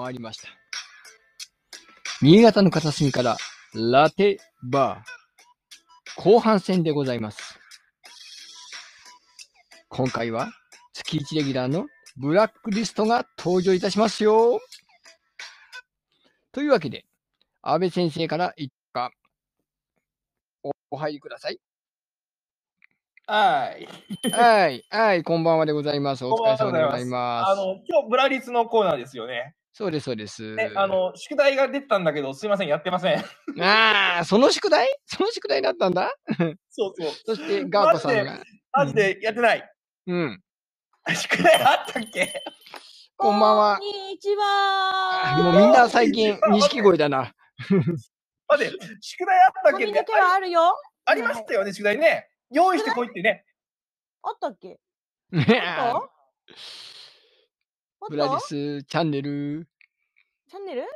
回りました。新潟の片隅からラテバー後半戦でございます。今回は月1レギュラーのブラックリストが登場いたしますよ。というわけで、安倍先生から一かおお入りください。はい。はい、はい、こんばんはでございます。お疲れ様でございます。あの、今日、ブラリスのコーナーですよね。そうです、そうです。ね、あの、宿題が出てたんだけど、すいません、やってません。ああ、その宿題？その宿題だったんだ？そうそう。そして、ガーコさんが。マジでやってない。うん。宿題あったっけ？こんばんはこんにちは。もうみんな最近、錦鯉だな。待って、宿題あったっけあるよ。ありましたよね、宿題ね。用意してこいってね。あったっけ？ねあった？あブラったリスチャンネル。チャンネル？よ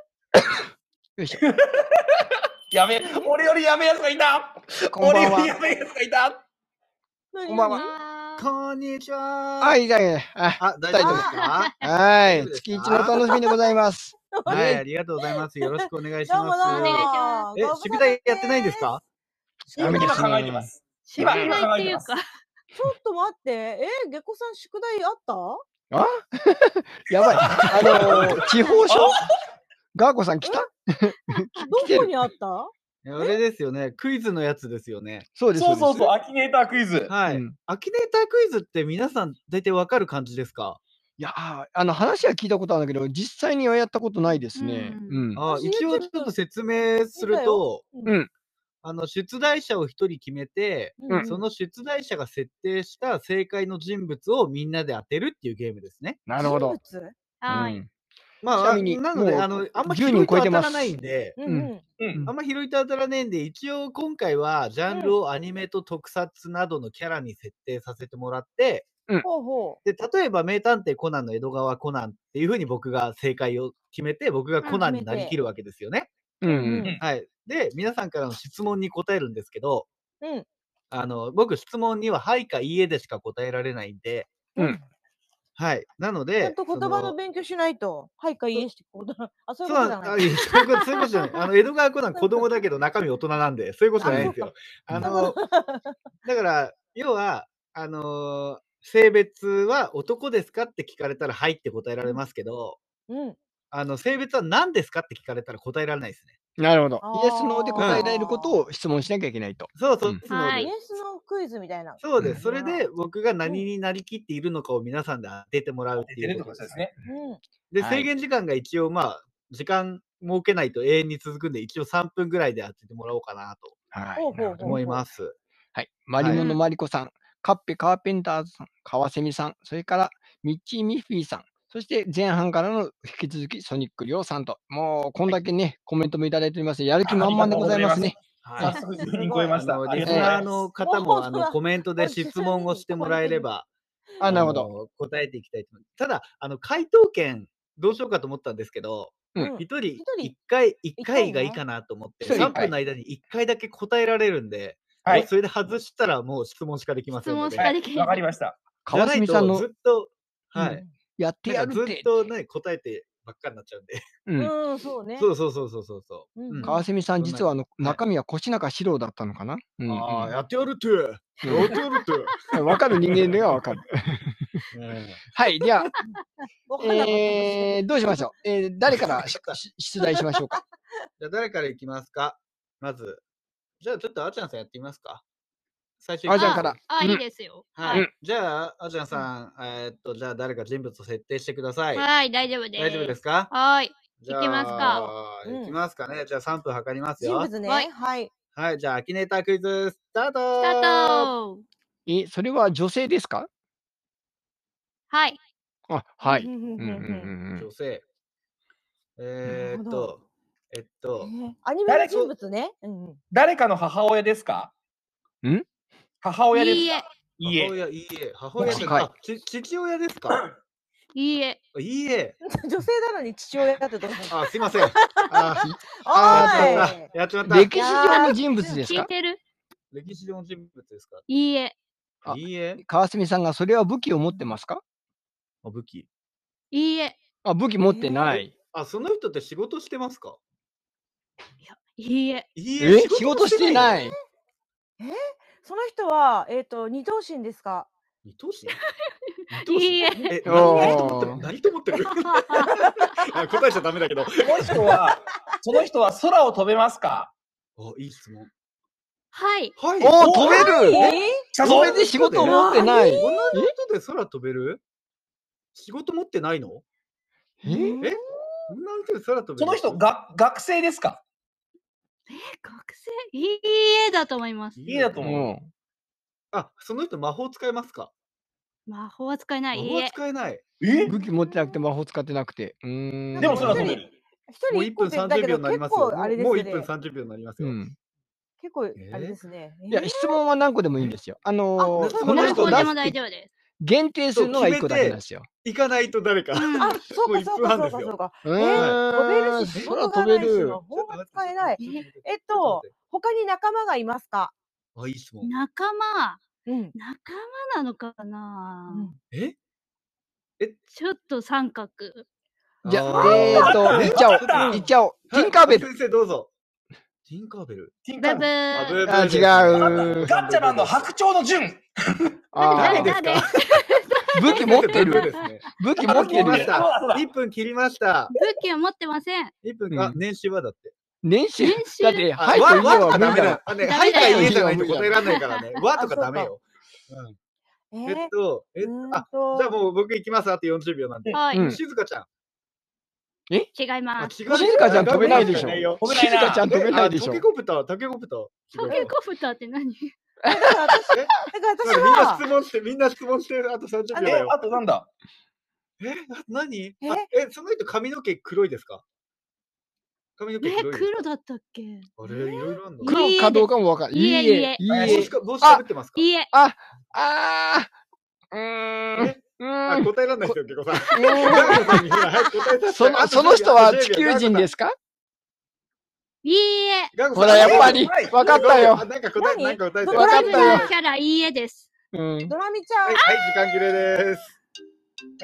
いしょ。やべえ、俺よりやべえやつがいたこんばんは俺よりやべえやつがいたこんばんはは。こんにちは。はい、じゃあ、あ、大丈夫ですか？はい。大丈夫ですか？月一の楽しみでございます。はい、ありがとうございます。よろしくお願いしどうもどうも。ます。お願いしまえ、宿題やってないんですか？今ダメですね考えてます。宿今題っていうか、ちょっと待って。え、下戸さん宿題あった？あ？やばい。あのー、地方書？ガーコさん来た？どこにあった？あれですよね。クイズのやつですよね。そうです。そうそうそう、うアキネータークイズ。はい。うんアキネータークイズって皆さん大体わかる感じですか？いやーあの話は聞いたことあるんだけど、実際にはやったことないですね。ううん。あ私一応ちょっと説明すると、うん。あの、出題者を一人決めて、うんその出題者が設定した正解の人物をみんなで当てるっていうゲームですね。なるほど。はい。うんまあ、ちなみになので、あの、あんま10広いと当たらないんで、うんうん。うん。あんま広いと当たらないんで、一応今回はジャンルをアニメと特撮などのキャラに設定させてもらって、ほうほで、例えば名探偵コナンの江戸川コナンっていうふうに僕が正解を決めて、僕がコナンになりきるわけですよね。う。うんん。はい。で、皆さんからの質問に答えるんですけど、うん。あの、僕質問にははいかいいえでしか答えられないんで、うん。はい。なのちゃでん、と言葉の勉強しないと。はいかいいえしてこと。あ、そういうことじゃない。そういうことそういうことじゃない。あの、江戸川コナン子供だけど中身大人なんで、そういうことじゃないんですよ。あの、だから、要は、あのー性別は男ですかって聞かれたら、はいって答えられますけど、うん。あの、性別は何ですかって聞かれたら答えられないですね。なるほどイエス、ノーで答えられることを質問しなきゃいけないと。そうそう、イエスのクイズみたいな。そうです。んそれで、僕が何になりきっているのかを皆さんで当ててもらうっていうここととですね。うん。で、はい制限時間が一応、まあ、時間設けないと永遠に続くんで、一応3分ぐらいで当ててもらおうかなとはほうほうほうなるほど思います。はい。マリモのマリコさん、カッペカーペンターズさん、川蝉さん、それからミッチー・ミッフィーさん、そして前半からの引き続きソニック・リョウさんと、もうこんだけね、コメントもいただいております。やる気満々でございますね。はい早。速10人超えました。リスナーの方もあの コメントで質問をしてもらえれば、あ、なるほど。ど。答えていきたいと思います。ただ、あの回答権、どうしようかと思ったんですけど、うん一人一人一回、一一回がいいかなと思って、一人一3分の間に一回だけ答えられるんで、はい。それで外したらもう質問しかできませんので。質問しかできわかりました。川澄さんのずっと、はい。うんやってやるって。っとね、答えてばっかになっちゃうんで。うん。うん、そうね。そうそうそうそうそうそう。うんうん川澄さん、実はあの、い中身は腰中四郎だったのかな？うんうんああ、やってやるって。やってやるって。わかる人間ではわかる。うんはい。では、わかんなかったえー、どうしましょう？えー、誰から出題しましょうか？じゃあ誰からいきますか？まず。じゃあちょっとあちゃんさんやってみますか最初あちゃんからあ、うんいいですよ。はい。うんじゃあ、あちゃんさん、えーっと、じゃあ誰か人物を設定してください。はい、大丈夫です。大丈夫ですか？はい。じゃあいきますかうんいきますかね。じゃあ3分測りますよ。人物ね。はいはい。はい。じゃあ、アキネータークイズ、スタートスタートえ、それは女性ですか？はい。あ、はい。うんうんうんうんうんうんうん女性。えーっなるほどと、えっと、ねアニメの人物ね。うんうん誰かの母親ですか？ん？母親ですいいえか、いいえ母。親、いいえ。母親父親ですか？いいえ。いいえ。女性なのに父親だってどうしたの？あ、すいません。あ、ああおいやっちまった。歴史上の人物ですか？聞いてる？歴史上の人物ですか？いいえ。あいいえ。川澄さんがそれは武器を持ってますか？あ武器。いいえ。あ、武器持ってない。あ、その人って仕事してますか？いいえ。いいえ仕事していない。その人は、えっ、と、二等身ですか？二等身？二等身？いいえ。え、何と思ってる？何と思ってる？あ 答えちゃダメだけど。その人は、その人は空を飛べますか？あ、いい質問。はい。はい。おお、飛べる。えそれで仕事を持ってない。女の人で空飛べる？仕事持ってないの？え？え？女の人で空飛べるその人、が学生ですか？え、学生いいえだと思います。いいだと思う。もあ、その人魔法使えますか？魔法は使えない。魔法え。使えない。え？う武器持ってなくて魔法使ってなくて。うーん。でも空飛べる。もう1分一人一個ってだ30けど結秒になりますよ。構あれですもうね。1分30秒になりますよ。うん。結構あえ？ーれですね。いや、質問は何個でもいいんですよ。あのこの人何個でも出すって大丈夫です。限定するのが1個だけなんですよ。行かないと誰か。うん あ、そうかそうかそうかそうか。うえー飛べるし、仕空事がないし、飛べる魔。法が使えない。ええっと、他に仲間がいますか？あ、いい質問。仲間、うん。仲間なのかな、え？ちょっと三角。じゃあ、ーえーと、えいっちゃおう。あいっちゃおう。ティンカーベル。先生どうぞ。ティンカーベル。ティンカーベルあ違うガッチャマンの白鳥の順。あー誰ですか？武器持ってる。ブブですね武器持ってる。切りましたそうだ。1分切りました。武器を持ってません。1分かう、ん年収はだって。年収？年収？だって、あはいと言えわわとば無理だかダメだ。。あね、ダはいかメだよいえじゃないと答えられないからね。わとかダメよ。うんええっと、えっと、あ、とじゃあもう僕行きます。あと40秒なんで。はい。うん静香ちゃん。違いあます。静香ちゃん飛べないでしょ静香ちゃん飛べないでしょタケ。コプター、タケコプター。タケコプターって何？だから私、だから私みんなは質、問して、みんな質問して、あと30秒だえ、よ。あとなんだ？え、あ何？え？あえ、その人髪の毛黒いですか？髪の毛え、黒いですか？黒だったっけ？あれ、いろいろあるの？黒かどうかもわかんない。いいえ、いいえいいえ。いい帽え子。か帽子かぶってますか？いいえ。あー、うーん、うあーん。答えられないですよ、結構さ さん。にほら早く答えさせて。そのその人は地球人ですすか？いいえ。ほら、やっぱりはい、わかったよ。なんか答え、何？なんか答えて。ドわかったよキャラいいえです。うん。ドラミちゃん、はい、はい、時間切れです。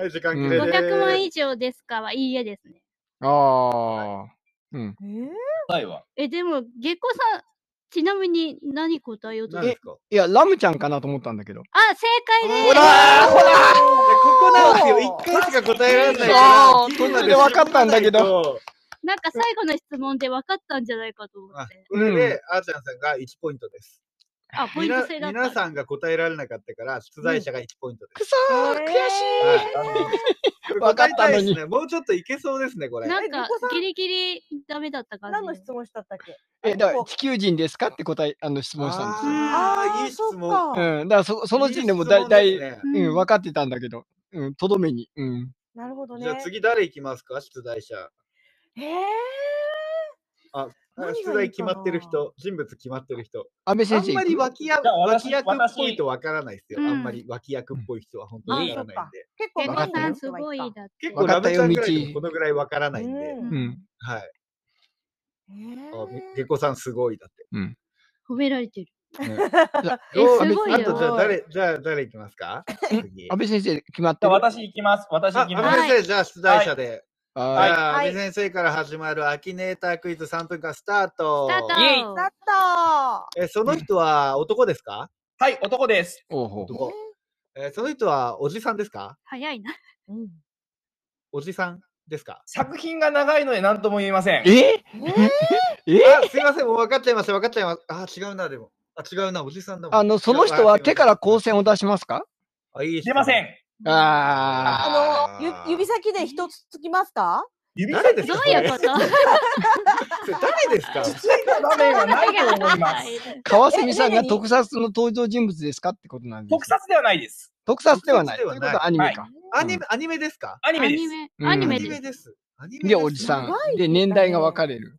はい、時間切れです。500万以上ですかはいいえですね。ああ。うん。えー答えは？え、でも、月光さん、ちなみに何答えようと何ですか？いや、ラムちゃんかなと思ったんだけど。あ、正解です。ほらーほらここなんですよ。一回しか答えられないから。途中で分かったんだけどど。なんか最後の質問で分かったんじゃないかと思あって。これで、あーちゃんさんが1ポイントです。あ、ポイント制だった。皆さんが答えられなかったから、出題者が1ポイントです。くそー、悔しい。はい。わかったのに答えたいですね。もうちょっといけそうですね、これ。なんかギリギリダメだった感じ。何の質問したったっけ？え、だから地球人ですかって答え、あの質問したんですよ。ああ、いい質問。かうん。だからそ、その時点でもだいたい、うん、分かってたんだけど、うん、とどめに。うん。なるほどね。じゃあ次誰いきますか？出題者。えー、あ、出題決まってる人、人物決まってる人。あ安倍先生んまり脇役脇役っぽいとわからないですよ。私あんまり脇役っぽい人は本当にわからないんで。結構月わかったよ光さんすごいだって。結構ラブちゃんぐらいで道もこのぐらいわからないんで。うんうん。はい。えあ、げこさんすごいだって。褒められてる。うすごいよあとじゃあ誰、じゃあ誰いきますか？次安倍先生決まってじゃある私行きます。私あ、行きます。安倍先生、じゃあ出題者で。じははいゃあ、はい安倍先生から始まるアキネータークイズ3分間スタート。スタートだったえ、その人は男ですか？はい、男です。男。え、その人はおじさんですか？早いな。うんおじさんですか？作品が長いので何とも言えません。え？ええ？あ、すいません、もう分かっちゃいました、分かっちゃいます。あ、違うな、でも。あ、違うな、おじさんだもん。あの、その人は手から光線を出しますか？あ、いい出ません。ああの、ゆ指先で一つつきますか？指誰ですかどういうことそれ誰ですか？ついた場面はないと思います。あ。川蝉さんが特撮の登場人物ですかってことなんです。特撮ではないです。特撮ではない。特撮ではないということはアニメか。アニメ、アニメですかアニメです。アニメ。です。メです。アニメで、ですおじさん。で、年代が分かれる。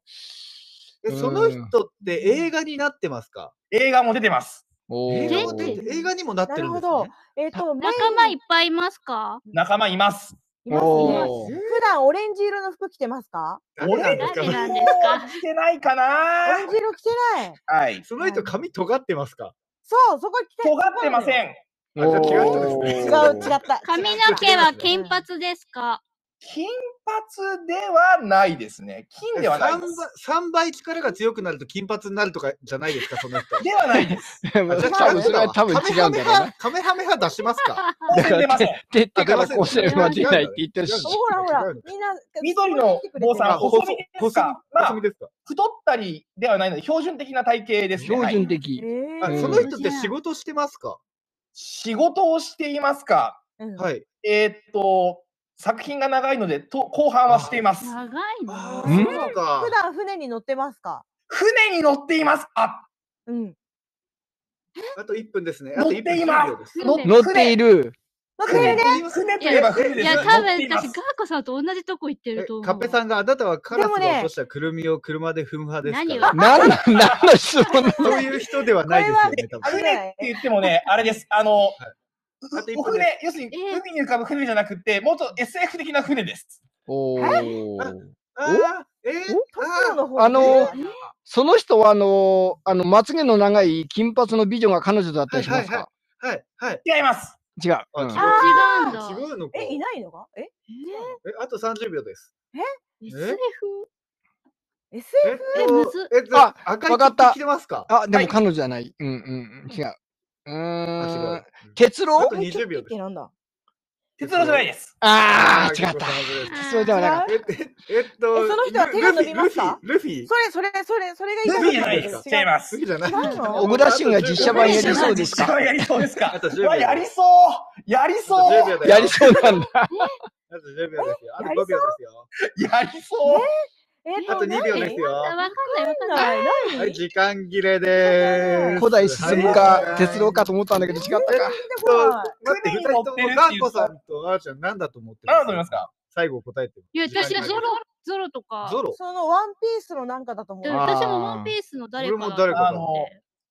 えその人って映画になってますか映画も出てます。お映画も出て出て映画にもなってるんですなるほね。えっ、と、仲間いっぱいいますか？仲間います。いますいますおー。普段オレンジ色の服着てますか？誰なんですか誰なんですもかうしてないかオレンなジ色着てない。はい。その人髪尖ってますか？そう、そこ着て尖ってません。違う人ですね。違う、違った。髪の毛は金髪ですか？金髪ではないですね。金ではない3倍です。三倍力が強くなると金髪になるとかじゃないですか、その人。ではないです。多分それは多分違うんだろうな。カメハメハ出しますか？出ません。手手からこうすれば出ないって言ってるし。ほらほらみんな、緑の坊さんあ細身ですか？まあ細身ですか？太ったりではないので、標準的な体型ですね。標はい準的。その人って仕事してますか？仕事をしていますか？うんはい。えーっと、作品が長いので、と後半はしています。長いあの。ん？ーそうか普。段船に乗ってますか？船に乗っています。あ、うん。あと1分ですね。あと1乗って分います10秒です。乗っている。乗ってるね。船といえば船です。いや、多分私、ガーコさんと同じとこ行ってると思う。カッペさんがあなたはカラスが落としたくるみを車で踏む派ですか何を何の、何の質問そういう人ではないですよね、多分。船って言ってもね、あれです。あの、あと一お分です船、要するにえー海に浮かぶ船じゃなくて、もっと SF 的な船です。おーあーえートトロの方あのねその人はあの、あの、まつげの長い金髪の美女が彼女だったりしますか？はい、はい。違います。違う。あうん違うんだ。違うのか。え、いないのかえ？え、あと30秒です。SF? ?SF? え？っえむずと、えっと、あ赤いわかった着てますか？あ、ではいも彼女じゃない。うんうんうん。違う。うーんう。。鉄郎あと20秒なんだ？鉄道じゃないです。あー、違った。結構様々鉄郎ではなかっですえ、え、えっと、えその人は手が伸びますか？ルフィルフィそれ、それ、それ、それがルフィじゃないです。違いますルフ。ィじゃない。小倉旬が実写版やりそうですか？実写版やりそうですかあと10秒うわやりそうやりそうあと10秒だよやりそうなんだ。あと10秒ですよ。あと5秒ですよ。やりそうえ？っと、あと2秒ですよ。あわかんないわかんない。時間切れでーす。古代進むか、鉄郎かと思ったんだけど違ったか。待って、二人ともガンコさんとあーちゃん何だと思って何だと思いますか最後答えて。いや、私、時間切れゾロ、ゾロとか。ゾロ？そのワンピースのなんかだと思う。私もワンピースの誰かだ俺も誰かだあの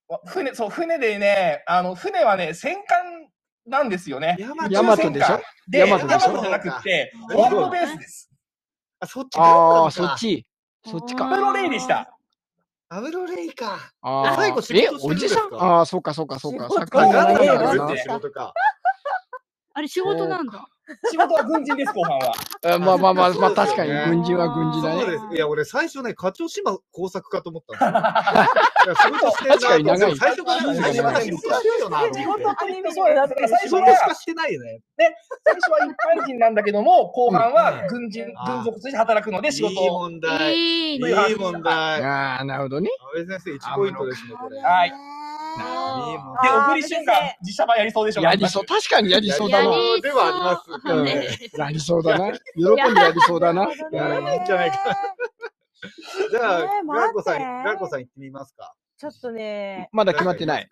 わ船、そう、船でね、あの、船はね、戦艦なんですよね。ヤヤマトでしょ？で、ヤヤママトでしょ？トじゃなくて、うんホワイトベースです。あ、そっちだああ、そっ。ち。そっちか。プロレイでした。アムロレイか。あー最後仕事え、してるんですおじさん？かああ、そうかそうかそうか。あれ仕事なんだ。仕事は軍人です、後半は。あまあまあまあ、まあ確かに軍人は軍人だね。そうです。いや、俺最初ね、課長島工作かと思ったんですよ。いや仕事してんな確かに長い最初から、最初から仕事してるよなと思って。仕事アニメそうだ最初仕事はしかしてないよね。最初は一般人なんだけども、後半は軍人、軍属として働くので仕事いいを。問題。いいいいね。問題。ああ、なるほどね。安倍先生1ポイントですね、これ。はいいで、小栗旬が実写版やりそうでしょやりそう。確かにやりそうだな。やりではありますそううんね やりそうだな。喜んでやりそうだな。なるほどねやらないんじゃないかじゃあ、えーガンコさん、ガンコさん行ってみますか。ちょっとね、まだ決まってない。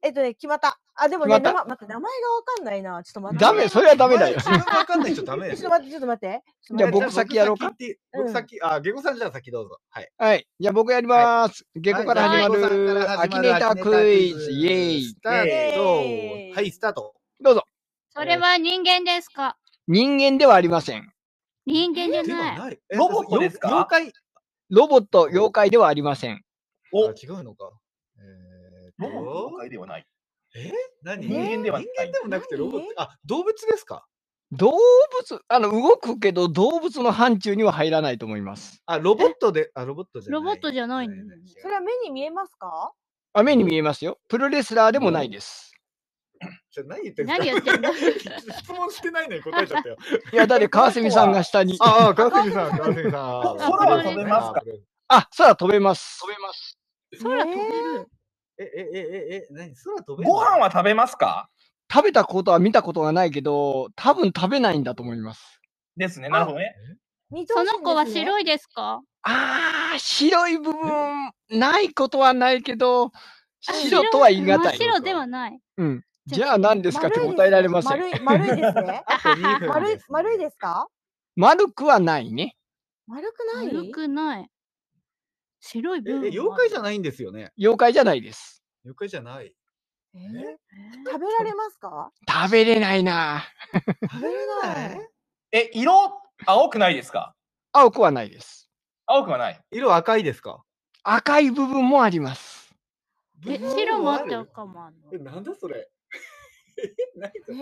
えっとね、決まった。あ、でもね、名前待って、名前がわかんないな。ちょっと待って。ダメ、それはダメだよ。自分がわかんない人ダメ。ちょっと待って、ちょっと待って。じゃあ待って僕先やろうか？僕先あ、ゲゴさんじゃあ先どうぞ。はい。はい。じゃあ僕やります。下校から始まはいる、アキネータークイズ、イエーイス。タート。はい、スタート。どうぞ。それは人間ですか？人間ではありません。人間じゃない。ない。ロボットですか？妖怪。ロボット、妖怪ではありません。おあ、違うのか。えーロボットと妖怪ではない。何？人間ではない人間でもなくてロボッ何？ト。あ、動物ですか？動物、あの、動くけど動物の範疇には入らないと思います。あ、ロボットで、あ、ロボットじゃない。ロボットじゃないそれは目に見えますか？あ、目に見えますよ。プロレスラーでもないです。ちょ何言ってんすか何言ってんの？質問してないのに答えちゃったよ。いや、だって川澄さんが下に。ああ、川澄さん、川澄さん。空は飛べますか？あ、空飛べます。飛べます。空飛べる。え、え、え、え、え、何空飛べるご飯は食べますか？食べたことは見たことがないけど、多分食べないんだと思います。ですね。なるほどね。その子は白いですか？あー、白い部分、ないことはないけど、あ白とは言い難い。真っ白ではない。うん。じゃあ何ですか？って答えられません。丸い、丸いですね。あと2分丸いですね、丸いですか？丸くはない？ね。丸くない？丸くない。白いえ、部分。え妖怪じゃないんですよね。妖怪じゃないです。妖怪じゃない？えー食べられますか？食べれないな。食べれない？え、色、青くないですか？青くはないです。青くはない。色赤いですか？赤い部分もあります。え、白もあって赤もあるのえ、なんだそれ？え、何それえ？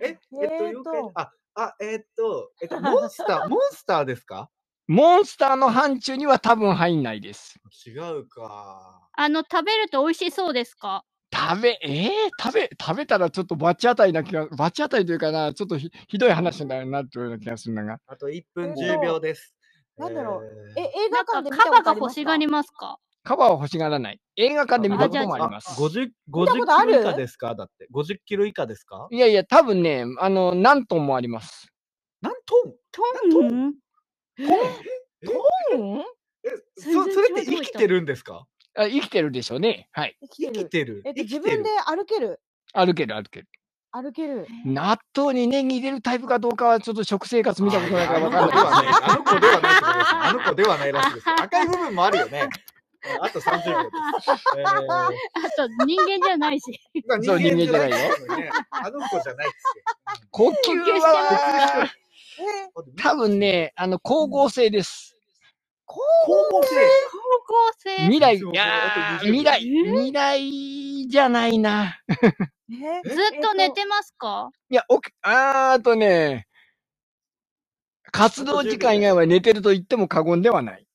ーえ、えっと、えーと妖怪、あ、あ、えーっと、えっと、モンスター、モンスターですか？モンスターの範疇には多分入んないです。違うか。あの、食べると美味しそうですか？食べ、えー、食べ、食べたらちょっと罰当たりな気が、罰当たりというかな、ちょっとひひどい話だよな、というような気がするんだが。あと1分えーと10秒です。なんだろうえ映画なんか、館で見たカバがことありますか？欲しがりますか？カバーは欲しがらない。映画館で見たこともあります。50、見たこと50ある？キロ以下ですか？だって。50キロ以下ですか？いやいや、多分ね、あの、何トンもあります。何トン？トン？うんえ、全然そそれって生きてるんですか？あ生きてるでしょうね。はい。生きてる。生きてる。えっと、生きてる自分で歩ける？歩ける歩ける。歩ける。納豆にネギ入れるタイプかどうかはちょっと食生活見たことないかあのらわ子かんないです。ではない。あの子ではないってことですね。あの子ではないらしいですよ。赤い部分もあるよね。あと30秒です。えーあと、人間じゃないし。まあそう人間じゃないよね。あの子じゃないっす呼吸は。多分ね、あの、光合成です。こ光合成？高校生。未来、いそうやあと20ー未来、え未来じゃないな。ずっと寝てますか？いや、おきあーあとね、活動時間以外は寝てると言っても過言ではない。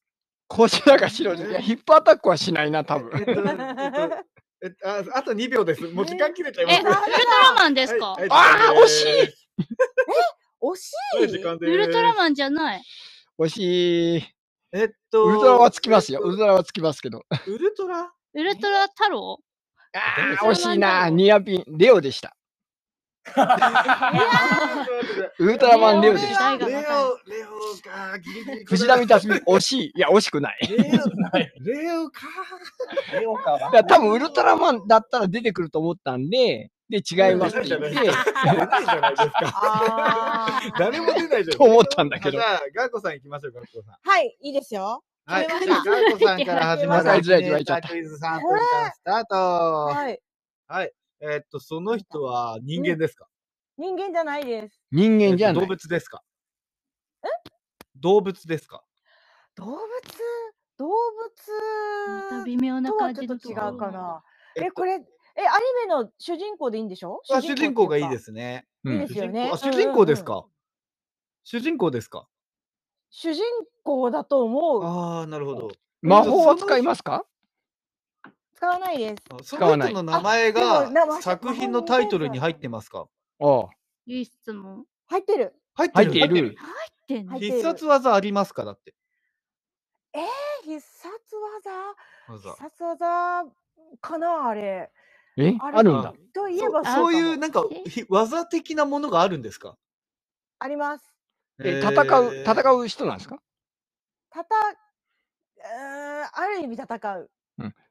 こちらが白で、いやヒップアタックはしないな、多分。えっと、えっと、えっとああと2秒です。もう時間切れちゃいまえ、す。ウルトラマンですか？はいあー惜しい惜しい。ウルトラマンじゃない。惜しい。えっと、ウルトラはつきますよ。ウルトラはつきますけど。ウルトラ？ウルトラ太郎？あ誰ー惜しいな。ニアピン、レオでした。ウルトラマンレオでした。レオ、レオか、ギリギリ。藤波辰巳、惜しい。いや、惜しくない。レオ、レオか。レオかいや、多分ウルトラマンだったら出てくると思ったんで、で、違いますって言って、出ないじゃないですか。誰も出ないじゃん。と思ったんだけどじゃあ、ガーコさん行きましょう、ガーコさん。はい、いいですよ。はい、じゃあ、ガーコさんから始まる。クイズ3分間スタート。はい。はい。えーっと、その人は人間ですか？人間じゃないです。人間じゃな動い。物ですか？動物ですか？動物？動また物微妙な感じと違うかな。え、えっとこれ、え、アニメの主人公でいいんでしょ？あ主人公がいいですすね。うんいいですよね主人公あ主人公ですうんか？主人公ですか？主人公だと思う。ああ、なるほど。魔法は使いますか？使わないです。あそ使わないの人の名前あでも名が前作品のタイトルに入ってますか？おういい質問。入ってる。入ってる？入っている。必殺技ありますか？だって。え必殺技？技必殺技かなあれ。えあるんだ。といえそうばそういうなんか技的なものがあるんですか？あります。え、戦う、戦う人なんですか？たた、うーんある意味戦う。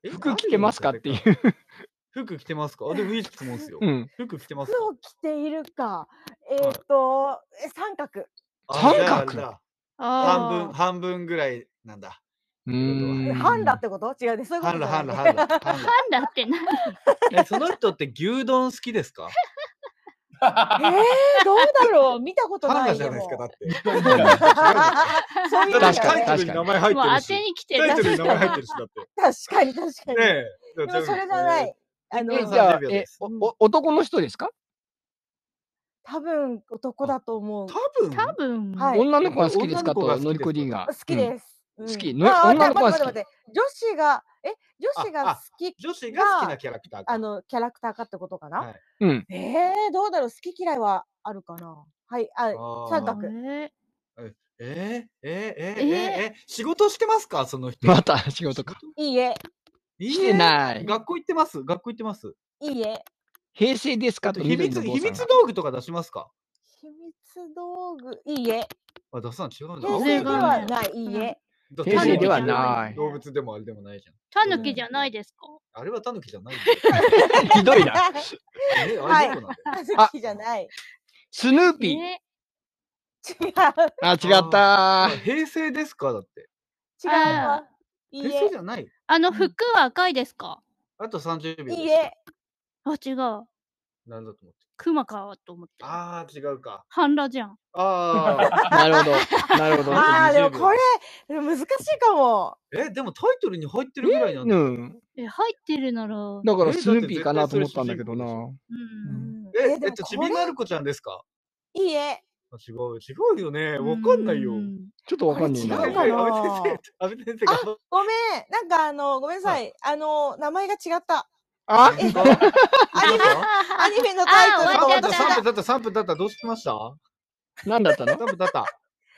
え服着てますか？っていう。服着てますか？あでもいい質問ですよ。うん。服着てますか？服を着ているか。えーっと、え三角。あ三じゃあ角？あれだあ半分、半分ぐらいなんだ。うーん。半裸ってこと？違うね。そういうこ半裸、とじゃ半ない裸、半裸。半裸パンダ って何？えその人って牛丼好きですか？えー、どうだろう？見たこと半ない裸じゃないですか、だもって。そういうだって確かにタイトルに名前入もう当ってるし。てに来てタイトルに名前入る。ってるし、だって。確かに確かに。ねえ。でもそれじゃない。あのえ、うんじゃあ30秒えです、おお男の人ですか？多分男だと思う。多分？多分。はい女の子が好きですか？と、女の子が好きですのりこ D が好。きです。うん。好き。のあ女の子が好き。待って待って。待って女子が、え、女子があ好き、女子が好きなキャラクターか。あの、キャラクターかってことかな、はい。うん。えー、どうだろう？好き嫌いはあるかな？はい、あ、あー。三角。ええー、えー、えー、え。ー、えーえー、仕事してますか？その人。また仕事か。いいえ、いいしてない。学校行ってます？学校行ってます？いいえ。平成ですか？と、秘密、秘密道具とか出しますか？秘密道具、いいえ。あ、出さん違うんだ。平成ではない、いいえ。だって平成ではタない。動物でもあれでもないじゃん。タヌキじゃないですか？あれはタヌキじゃないんだよ。ひどいな。え、あはいれどこなんだよ。あずきじゃない。スヌーピー。え？違う。あ、違ったあ平成ですか？だって。違うわ。いいえ平成じ。ゃないあの服は赤いですか？あと30秒です。いいえ。あ、違う。なんだと思って。クマかと思って。あー、違うか。半裸じゃん。あなるほど。なるほど。ああ、でも20秒これ、難しいかも。ー。え、でもタイトルに入ってるぐらいなんだ。うん。え、入ってるなら。だからえスヌーピーかなと思ったんだけどな。うん。え、えっと、ちびまる子ちゃんですか？いいえ。違う、違うよね。わかんないよ。うんちょっとわかんねえなこれ違う。かな安倍先生、安倍先生が。ごめん。なんかあの、ごめんなさい。あの、名前が違った。あ？えアニメ、アニメのタイトルとあ終わっちゃった3分経った、3分経った、どうしました？なんだったの ?3 分経った。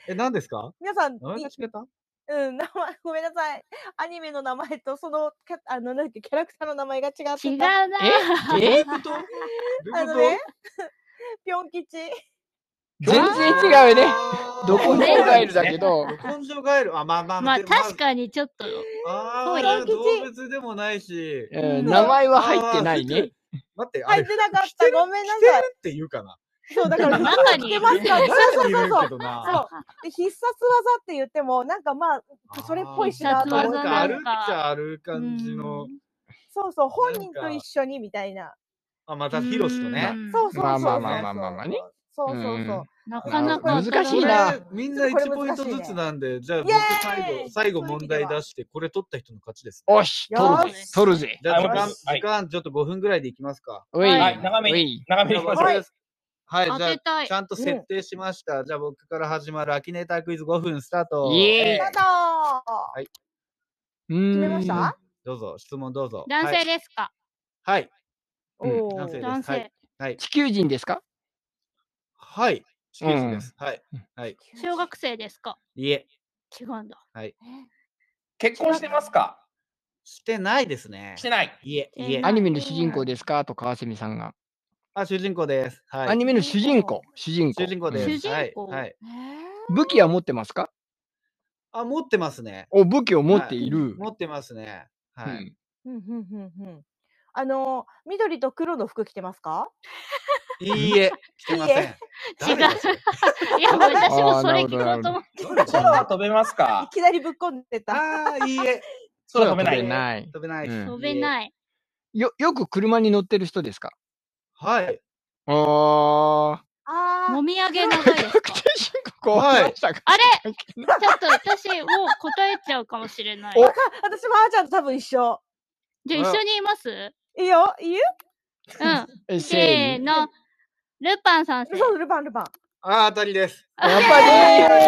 え、何ですか？皆さん、い名前が違った？うん、名前、ごめんなさい。アニメの名前と、その、キャあの、なんだっけ、キャラクターの名前が違ってた。違うな。えと？あのね、ぴょん吉。全然違うね。どこにねもガエルだけど、根性ガエル、あ、まあまあ、まあでも確かにちょっと。ああ、動物でもないし。うん名前は入ってないね。待って、入ってなかった。ごめんなさい。って言うかな。そう、だから、中に着てますかそうそうそうそう。そう。で、必殺技って言っても、なんかまあ、それっぽいしなと思って。必殺技なんかあるっちゃある感じのう。んそうそう、本人と一緒にみたいな。あ、またヒロシとね。うんそうそうそう。まあまあまあまあまあまあね。そうそうそう。なかなか難しいなみんな1ポイントずつなんで、じゃあ僕最後、最後問題出して、これ取った人の勝ちです。おし、取るぜよし。取るぜ。じゃあ時間、はい時間ちょっと5分ぐらいでいきますか。おい。はい長めに。長めにいきましょう。はいはい、じゃあちゃんと設定しました。じゃあ僕から始まるアキネータークイズ5分スタート。イエーイスタートうーん決めました？どうぞ、質問どうぞ。男はい。性ですか？はい。男性です。はい。地球人ですか？はい。地球人です。はい。はい。小学生ですか？いえ、違うんだ。結婚してますか？してないですねし。てない。いえ、いえ。アニメの主人公ですか？と川蝉さんが。あ、主人公です。はい。アニメの主人公？主人公。主人公です。主人はい。公はい。武器は持ってますか？あ、持ってますね。お、武器を持っている。持ってますね。はい。うんうんうんうんうんあの、緑と黒の服着てますか？いいえ、してません。違う。いや、私もそれ聞こうと思って。空は 飛べますいかきなりぶっこんでた。ああ、いいえ、空飛べない。飛べない。飛べない。よ、よく車に乗ってる人ですか？はい。あー。あもみあげ長いですか確定申告終わりましたか？あれ？ちょっと私もう答えちゃうかもしれない。私もあーちゃんと多分一緒。じゃあ一緒にいます？いいよ、いいよ。うん。え せーの。ルパン三世。そう、ルパンルパン。ああ、当たりです。やっぱり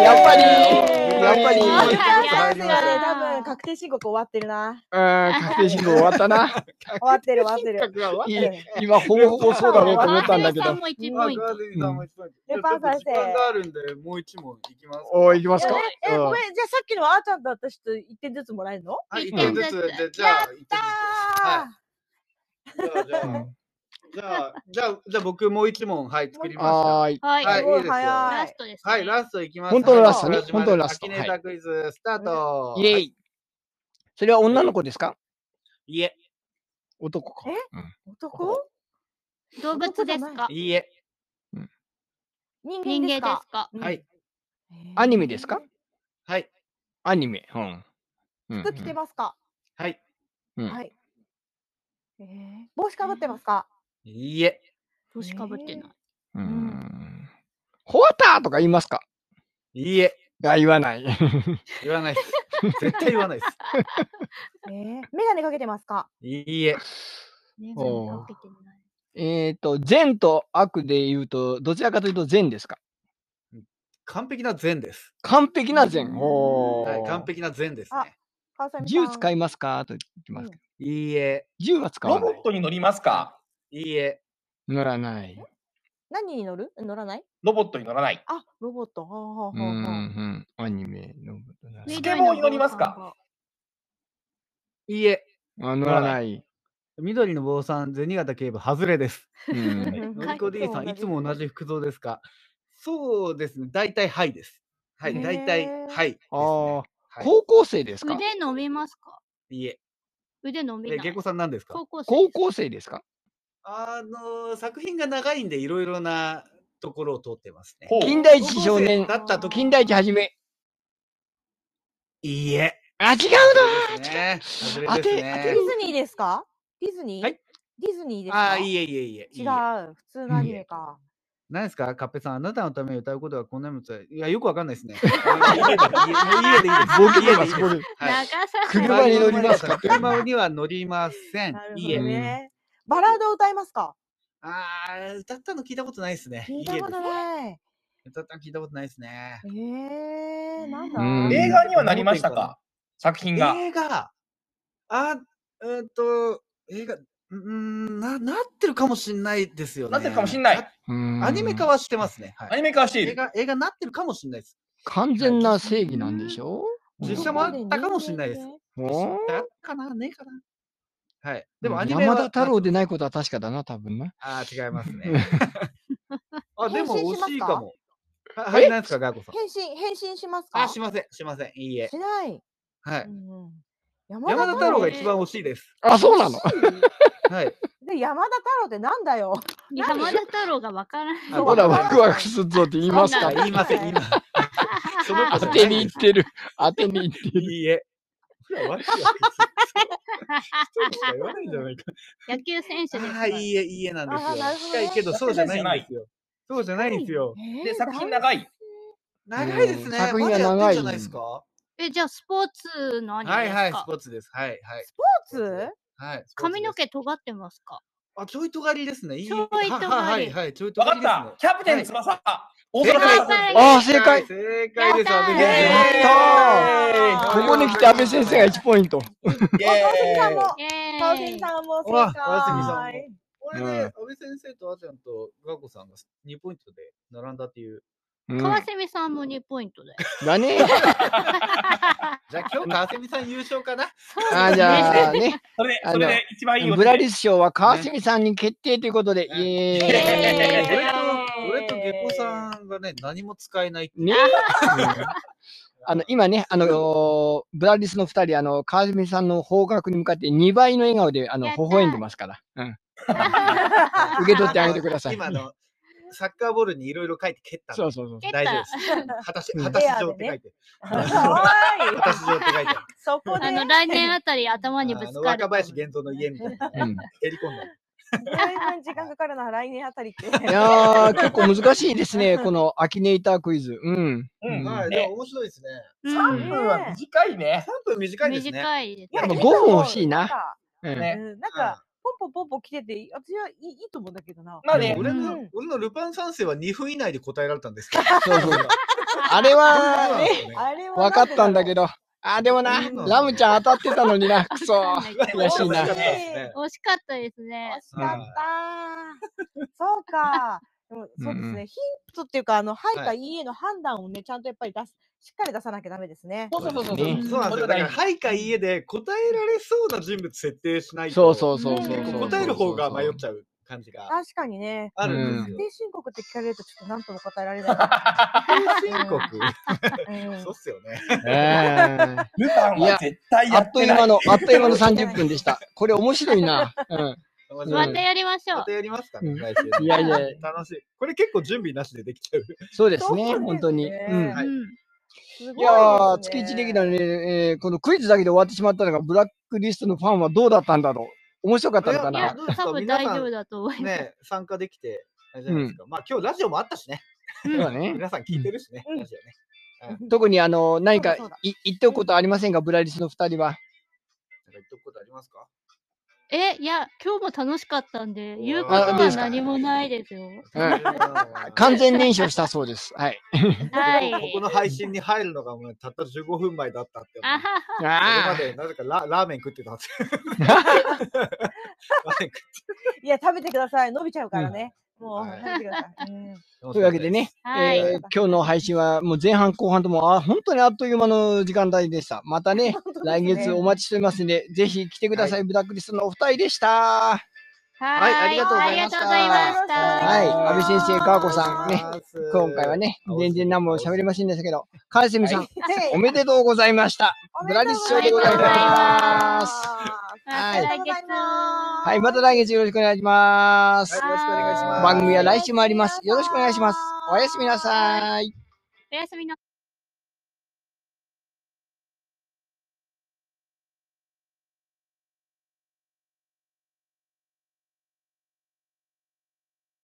やっぱりやっぱりそうなんあーやちゃんがね、多分確定申告終わってるな。うん、確定申告終わったな。終わってる終わってる。今、ほぼほぼそうだろうと思ったんだけど川上さん。も1ポイント。ルパン三世時間があるんで、もう一問いきます。おー、いきますかえ、ごめん、じゃあさっきのあーちゃんと私と1点ずつもらえるの？はい、一一点点ずずつつ。じゃあ、一点ずつ。じゃあ、じゃあ、うんじゃあ、じゃあ、じゃあ僕もう一問、はい、作りました。はーい。はい。はい、いいですよ。早ラストですね。はい、ラストいきます。本当のラストねはい本当のラストアキネータークイズ、スタート。イェイ。それは女の子ですか？いいえ、男か。え？うん男？動物ですか？いいえ。人人間です間ですか？はい、アニメですか？はい、アニメ。うん。うん服着てますか？はい。うんはい。えー帽子かぶってますか？いいえ。帽子かぶってない。うんうん。ホワターとか言いますか？いいえ。あ、言わない。言わないです。絶対言わないです。えーメガネかけてますか？いいえ。メおーガネかけてない。えっと、善と悪で言うと、どちらかというと善ですか？完璧な善です。完璧な善。おはい、ー完璧な善ですね。川上さん。銃使いますか？と言ってますけど。いいえ。銃は使わないロボッ。トに乗りますか？いいえ。乗らない。何に乗る？乗らない？ロボットに乗らない。あ、ロボット。はあはあはうんうあはあん。アニメのことなスケボーに乗りますか？いいえ。あ乗らない。緑の坊さん、銭形警部、外れです。うん のりこ D さん、いつも同じ服装ですか？そうですね。大体はいです。はい、へー大体はいですね。ああ、はい高校生ですか？腕伸びますか？いいえ。腕伸びえ、ない下戸。さん何ですか？高校生。高校生ですか？あのー作品が長いんで、いろいろなところを通ってますね。ほう近代一少年だった時近代一はじめ。いいえ。あ、違うそうですね。外れです当てデねィ。ズニーですか？ディズニー？はいディズニーですか？ああ、いいえ、いいえ、いいえ。いい違えう。普通のアニメか。何ですか？カッペさん、あなたのために歌うことはこんなにもつらい。いや、よくわかんないですね。あ の家で、家でいいです。ボケて家でいいでい。長さ車に乗りますか車には乗りませんな。るいいえほど。ね。バラード歌いますか？ああ、歌ったの聞いたことないですね。聞いたこといいえです。ない。歌ったの聞いたことないですね。えー、なんだうん映画にはなりましたか？作品が。映画、あ、うーんと、映画、うーん、な、なってるかもしんないですよね。なってるかもしんないアニメ化はしてますね。はいアニメ化はしている。映画、映画なってるかもしんないです。完全な正義なんでしょ？実写もあったかもしんないです。おったかな？ねえかな？はい。でもアニメは。山田太郎でないことは確かだな、多分な。あー違いますね。あ、でも惜しいかも。ははい、なんですか、ガーコさん？変身、変身しますか？あ、しません、しません。いいえ。しない。はい。うんうん山田太郎が一番惜しいです。あ、そうなの？はい。で、山田太郎ってなんだよ。山田太郎がわからない。あほら、ワクワクするぞって言いますか？あ言いません、言いません。その当てに行ってる。当てに行ってる。いいえ。ほらワクワクする人しか言わないんじゃないか。野球選手です。ああ、いいえ、いいえなんですよあーなる。ほどね近いけど、そうじゃないんですよ。そうじゃないんですよ。えーで、作品長い。長いですね。作品が長いじゃないですかえ、じゃあスポーツのアニメですか、はいはい、スポーツです。はいはい。スポーツ？はい。髪の。毛尖ってますか？あ、ちょいとがりですね。いいちょいとがり はいはい、ちょいとわかっがりですねた。。キャプテン翼。はいあー正解正解です、やったー阿部先生。やったーここに来て安倍先生が1ポイント。イ川澄さんも、イエ川ーイ澄さんも正うわ川澄さんも解。これで、安倍先生とあちゃんとガコさんが2ポイントで並んだっていう。うん川蝉さんも2ポイントで。だね。じゃあ今日、川澄さん優勝かな？あじゃあね、それで、あのそれで一番いいよ。ブラリス賞は川澄さんに決定ということで、イエーイ。イ俺と、俺と下戸さんがね、何も使えないっていうね。あの今ね、あのブラリスの2人、あの川澄さんの方角に向かって2倍の笑顔であのやった微笑んでますから、うん、受け取ってあげてください。今あの、サッカーボールにいろいろ書いて蹴ったんでそうそうそう。蹴った大丈夫です。果たし、うん 果たし状って書いて。お果たし状って書いて。そこで。あの、来年あたり頭にぶつかる若。林源三の家みたいな。うん蹴り込んだ。だいぶ時間かかるな、来年あたりって。いやー、結構難しいですね、このアキネイタークイズ。うん。うんはい、ねでも面白いですね。うん3分は短いね。3分短いですね。短い。やっぱい5分欲しいなねうんなんか、ポンポンポンポン来てて、私はいいいいと思うんだけどな。まあね、俺のうん、俺のルパン三世は2分以内で答えられたんですけど。そうそうそう。あれはね、あれは分かったんだけど、あーでもな、うんラムちゃん当たってたのにな、く そ。悔しいな惜しい惜しかったですね惜。しかった。そうか。でもそうですうんうね。ヒントっていうか、あの、はいかはいいいえの判断をね、ちゃんとやっぱり出す、しっかり出さなきゃダメですね。そうそうそうそう。ねそうなんですよ。だから、はいかいいえで答えられそうな人物設定しないと。そうそうそうそううんそう。答える方が迷っちゃう感じが確かにね。あるんですよ。確定申告って聞かれるとちょっと何とも答えられない。申告うん そうっすよね。えールパンは絶対あやってない。っという間の、あっという間の30分でした。これ面白いな。うん。またやりましょうまた。やりますかね、うん来週ねいやいや 楽しい。これ結構準備なしでできちゃう。そうですね、本当に。うん。はいいねいやー、月一的なね、えーこのクイズだけで終わってしまったのが、ブラックリストのファンはどうだったんだろう面白かったのかいやな多分大丈夫だと思います。ね、参加できて、あれじゃないですか。まあ今日ラジオもあったしね。ね。皆さん聞いてるしね、うんラジオね。特にあの、何か言っておくことありませんか？ブラリスの二人は。なんか言っとくことありますか？え、いや、今日も楽しかったんで、言うことは何もないですよ。うん 完全燃焼したそうです。はい。はいここの配信に入るのがもうたった15分前だったって。あはは。それあまでなぜかララーメン食ってたんですよ。ラーメン食っていや、食べてください。伸びちゃうからね。もう、はい食べてください。うんというわけでね、はいえー今日の配信はもう前半後半ともあ本当にあっという間の時間帯でした。またね、ね来月お待ちしておりますので、ぜひ来てください。ブラックリストのお二人でした。はいありがとうございました。はい安倍先生ガーコさんね今回はね、全然何も喋りませんでしたけど、川澄さん、はいおめでとうございました。ブラリス賞でございます。また来月。はい、また来月よろしくお願いします。はいよろしくお願いします番組は来週もあります。よろしくお願いします。おやすみなさい。おやすみな